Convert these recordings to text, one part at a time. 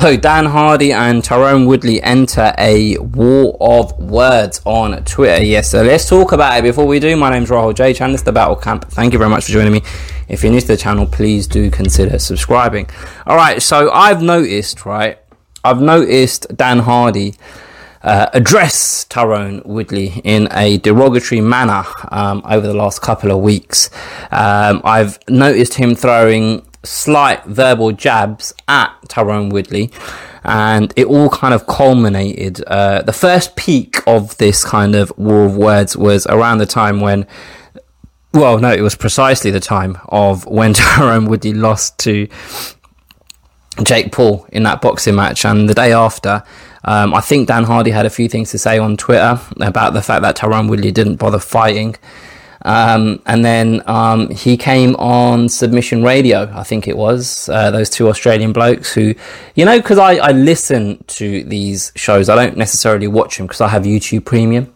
So Dan Hardy and Tyron Woodley enter a war of words on Twitter. Yes, so let's talk about it before we do. My name's Rahul J. Chan. This is the Battle Camp. Thank you very much for joining me. If you're new to the channel, please do consider subscribing. All right, so I've noticed, right? I've noticed Dan Hardy uh, address Tyron Woodley in a derogatory manner um, over the last couple of weeks. Um, I've noticed him throwing slight verbal jabs at Tyron Woodley, and it all kind of culminated. Uh, the first peak of this kind of war of words was around the time when. Well, no, it was precisely the time of when Tyron Woodley lost to Jake Paul in that boxing match, and the day after, um, I think Dan Hardy had a few things to say on Twitter about the fact that Tyron Woodley didn't bother fighting. Um, and then um, he came on Submission Radio, I think it was, uh, those two Australian blokes who, you know, because I, I listen to these shows, I don't necessarily watch them because I have YouTube Premium.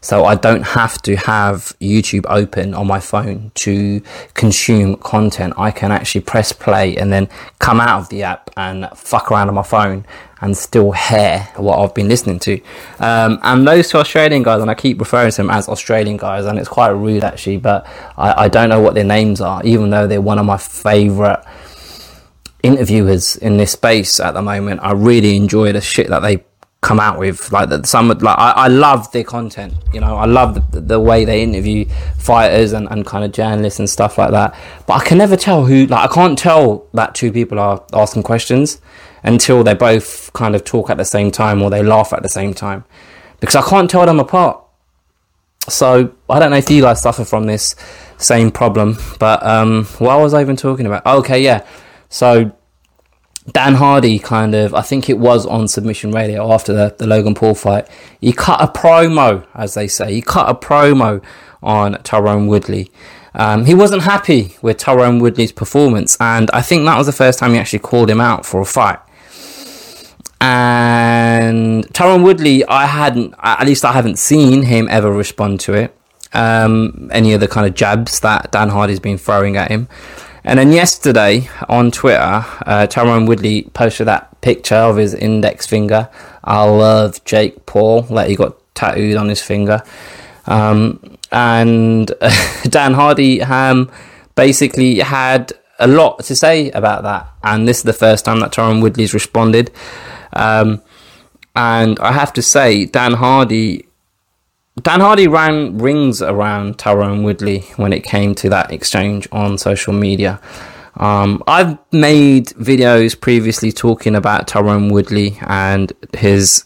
So I don't have to have YouTube open on my phone to consume content. I can actually press play and then come out of the app and fuck around on my phone and still hear what I've been listening to. Um, and those two Australian guys, and I keep referring to them as Australian guys, and it's quite rude actually, but I, I don't know what their names are, even though they're one of my favourite interviewers in this space at the moment. I really enjoy the shit that they come out with like that some like I, I love their content you know i love the, the, way they interview fighters and, and kind of journalists and stuff like that. But i can never tell who like i can't tell that two people are asking questions until they both kind of talk at the same time or they laugh at the same time. Because i can't tell them apart. So i don't know if you guys suffer from this same problem but um what was i even talking about. Okay yeah. So Dan Hardy kind of, I think it was on Submission Radio after the, the Logan Paul fight. He cut a promo, as they say. He cut a promo on Tyron Woodley. Um, he wasn't happy with Tyron Woodley's performance, and I think that was the first time he actually called him out for a fight. And Tyron Woodley, I hadn't, at least I haven't seen him ever respond to it. Um, any of the kind of jabs that Dan Hardy's been throwing at him. And then yesterday on Twitter, uh, Tyron Woodley posted that picture of his index finger. I love Jake Paul, that he got tattooed on his finger. Um, and uh, Dan Hardy um, basically had a lot to say about that. And this is the first time that Tyron Woodley's responded. Um, and I have to say, Dan Hardy Dan Hardy ran rings around Tyron Woodley when it came to that exchange on social media. Um, I've made videos previously talking about Tyron Woodley and his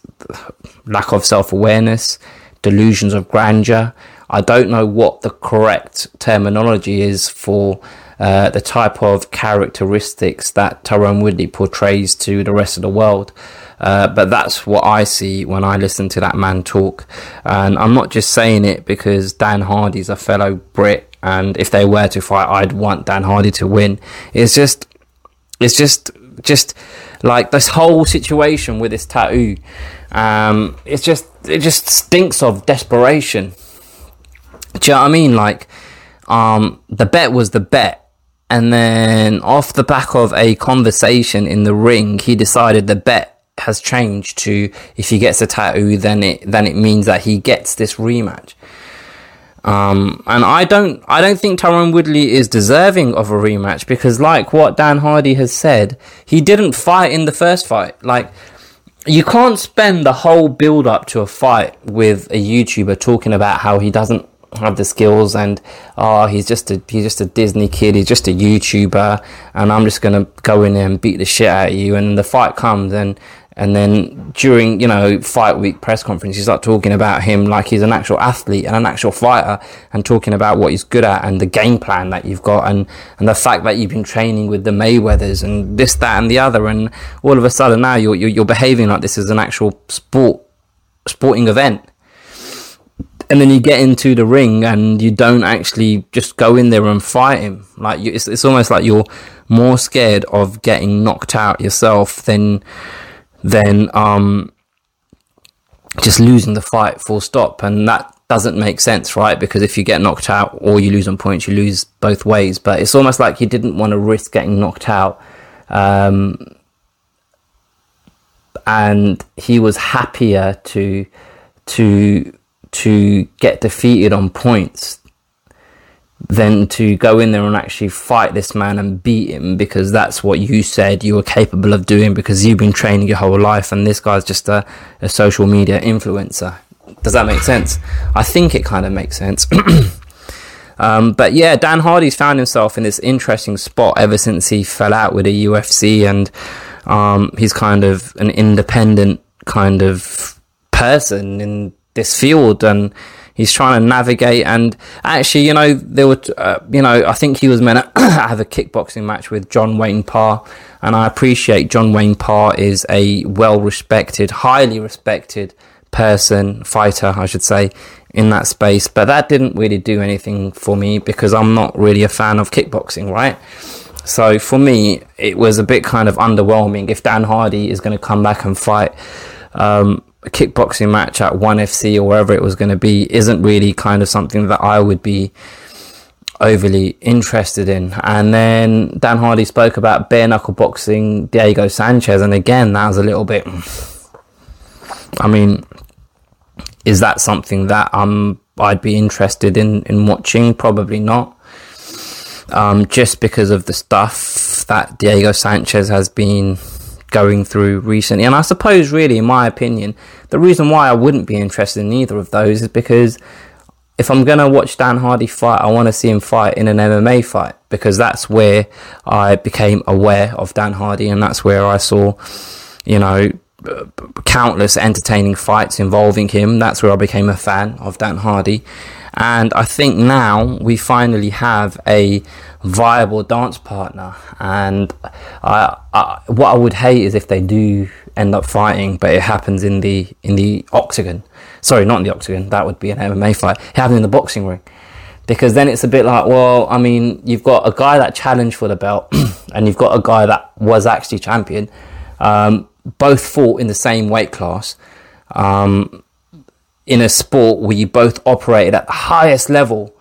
lack of self awareness, delusions of grandeur. I don't know what the correct terminology is for uh, the type of characteristics that Tyron Woodley portrays to the rest of the world. Uh, but that's what I see when I listen to that man talk. And I'm not just saying it because Dan Hardy's a fellow Brit, and if they were to fight, I'd want Dan Hardy to win. It's just, it's just, just like this whole situation with this tattoo. Um, it's just, it just stinks of desperation. Do you know what I mean? Like, um, the bet was the bet. And then off the back of a conversation in the ring, he decided the bet has changed to if he gets a tattoo, then it then it means that he gets this rematch. Um, and I don't, I don't think Tyron Woodley is deserving of a rematch because, like what Dan Hardy has said, he didn't fight in the first fight. Like, you can't spend the whole build up to a fight with a YouTuber talking about how he doesn't have the skills and oh he's just a he's just a Disney kid he's just a YouTuber and I'm just gonna go in there and beat the shit out of you and the fight comes and and then during, you know, fight week press conference, you start talking about him like he's an actual athlete and an actual fighter and talking about what he's good at and the game plan that you've got and, and the fact that you've been training with the Mayweathers and this, that and the other. And all of a sudden now you're, you're, you're behaving like this is an actual sport, sporting event. And then you get into the ring and you don't actually just go in there and fight him. Like you, it's, it's almost like you're more scared of getting knocked out yourself than, then um, just losing the fight full stop. And that doesn't make sense, right? Because if you get knocked out or you lose on points, you lose both ways. But it's almost like he didn't want to risk getting knocked out. Um, and he was happier to to to get defeated on points than to go in there and actually fight this man and beat him because that's what you said you were capable of doing because you've been training your whole life and this guy's just a, a social media influencer. Does that make sense? I think it kind of makes sense. um, but yeah, Dan Hardy's found himself in this interesting spot ever since he fell out with the UFC and um, he's kind of an independent kind of person in this field and he's trying to navigate. And actually, you know, there were, uh, you know, I think he was meant to have a kickboxing match with John Wayne Parr, and I appreciate John Wayne Parr is a well respected, highly respected person, fighter, I should say, in that space. But that didn't really do anything for me because I'm not really a fan of kickboxing, right? So for me, it was a bit kind of underwhelming if Dan Hardy is going to come back and fight. Um, a kickboxing match at ONE FC or wherever it was going to be isn't really kind of something that I would be overly interested in. And then Dan Hardy spoke about bare knuckle boxing Diego Sanchez, and again, that was a little bit. I mean, is that something that um I'd be interested in in watching? Probably not. Um, just because of the stuff that Diego Sanchez has been going through recently. And I suppose, really, in my opinion, the reason why I wouldn't be interested in either of those is because if I'm going to watch Dan Hardy fight, I want to see him fight in an MMA fight because that's where I became aware of Dan Hardy and that's where I saw, you know, countless entertaining fights involving him. That's where I became a fan of Dan Hardy. And I think now we finally have a viable dance partner. And I, I, what I would hate is if they do end up fighting, but it happens in the in the octagon. Sorry, not in the octagon. That would be an MMA fight. It in the boxing ring. Because then it's a bit like, well, I mean, you've got a guy that challenged for the belt, and you've got a guy that was actually champion. Um, both fought in the same weight class. Um, in a sport where you both operated at the highest level.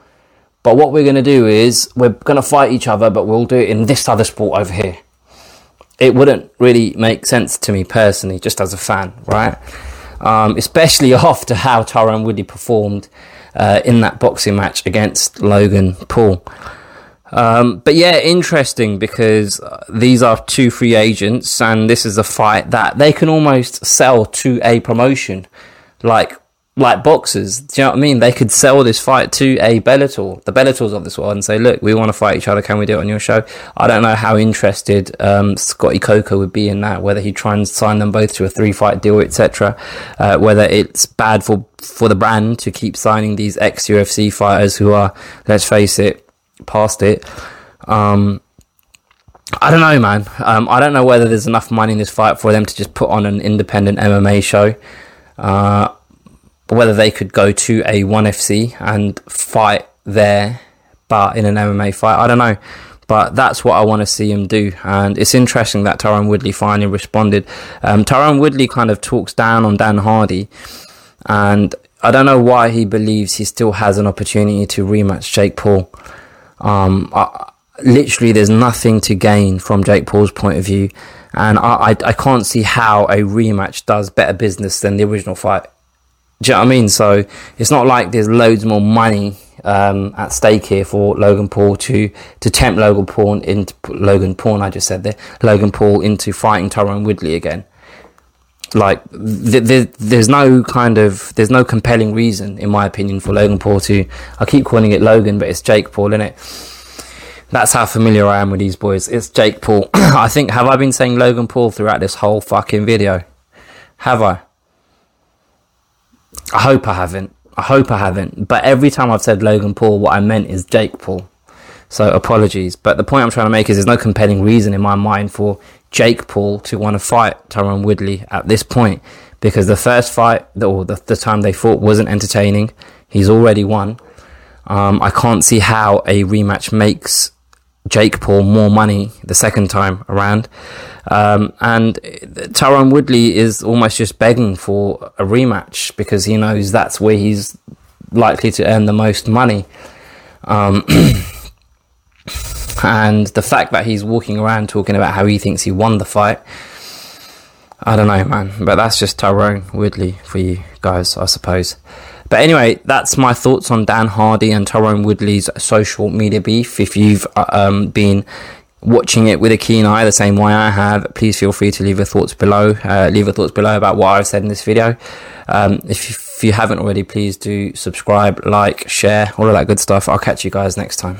But what we're going to do is we're going to fight each other, but we'll do it in this other sport over here. It wouldn't really make sense to me personally, just as a fan, right? Um, especially after how Tyron Woodley performed uh, in that boxing match against Logan Paul. Um, but yeah, interesting because these are two free agents, and this is a fight that they can almost sell to a promotion. Like like boxers. Do you know what I mean? They could sell this fight to a Bellator, the Bellators of this world, and say, "Look, we want to fight each other. Can we do it on your show?" I don't know how interested um, Scotty Coker would be in that. Whether he'd try and sign them both to a three-fight deal, etc. Uh, whether it's bad for for the brand to keep signing these ex UFC fighters who are, let's face it, past it. Um, I don't know, man. Um, I don't know whether there's enough money in this fight for them to just put on an independent MMA show. Uh, whether they could go to a ONE FC and fight there, but in an MMA fight, I don't know. But that's what I want to see him do. And it's interesting that Tyron Woodley finally responded. Um, Tyron Woodley kind of talks down on Dan Hardy. And I don't know why he believes he still has an opportunity to rematch Jake Paul. Um, I, literally, there's nothing to gain from Jake Paul's point of view. And I, I, I can't see how a rematch does better business than the original fight. Do you know what I mean? So it's not like there's loads more money um, at stake here for Logan Paul to to tempt Logan Paul into Logan Paul. I just said there, Logan Paul into fighting Tyron Woodley again. Like th- th- there's no kind of there's no compelling reason, in my opinion, for Logan Paul to. I keep calling it Logan, but it's Jake Paul, isn't it? That's how familiar I am with these boys. It's Jake Paul. I think have I been saying Logan Paul throughout this whole fucking video? Have I? I hope I haven't. I hope I haven't. But every time I've said Logan Paul, what I meant is Jake Paul. So apologies. But the point I'm trying to make is there's no compelling reason in my mind for Jake Paul to want to fight Tyron Woodley at this point. Because the first fight, or the, the time they fought, wasn't entertaining. He's already won. Um, I can't see how a rematch makes Jake Paul more money the second time around. Um, and Tyron Woodley is almost just begging for a rematch because he knows that's where he's likely to earn the most money. Um, and the fact that he's walking around talking about how he thinks he won the fight, I don't know, man. But that's just Tyron Woodley for you guys, I suppose. But anyway, that's my thoughts on Dan Hardy and Tyron Woodley's social media beef. If you've uh, um, been watching it with a keen eye, the same way I have, please feel free to leave your thoughts below. Uh, leave your thoughts below about what I've said in this video. Um, if, you, if you haven't already, please do subscribe, like, share, all of that good stuff. I'll catch you guys next time.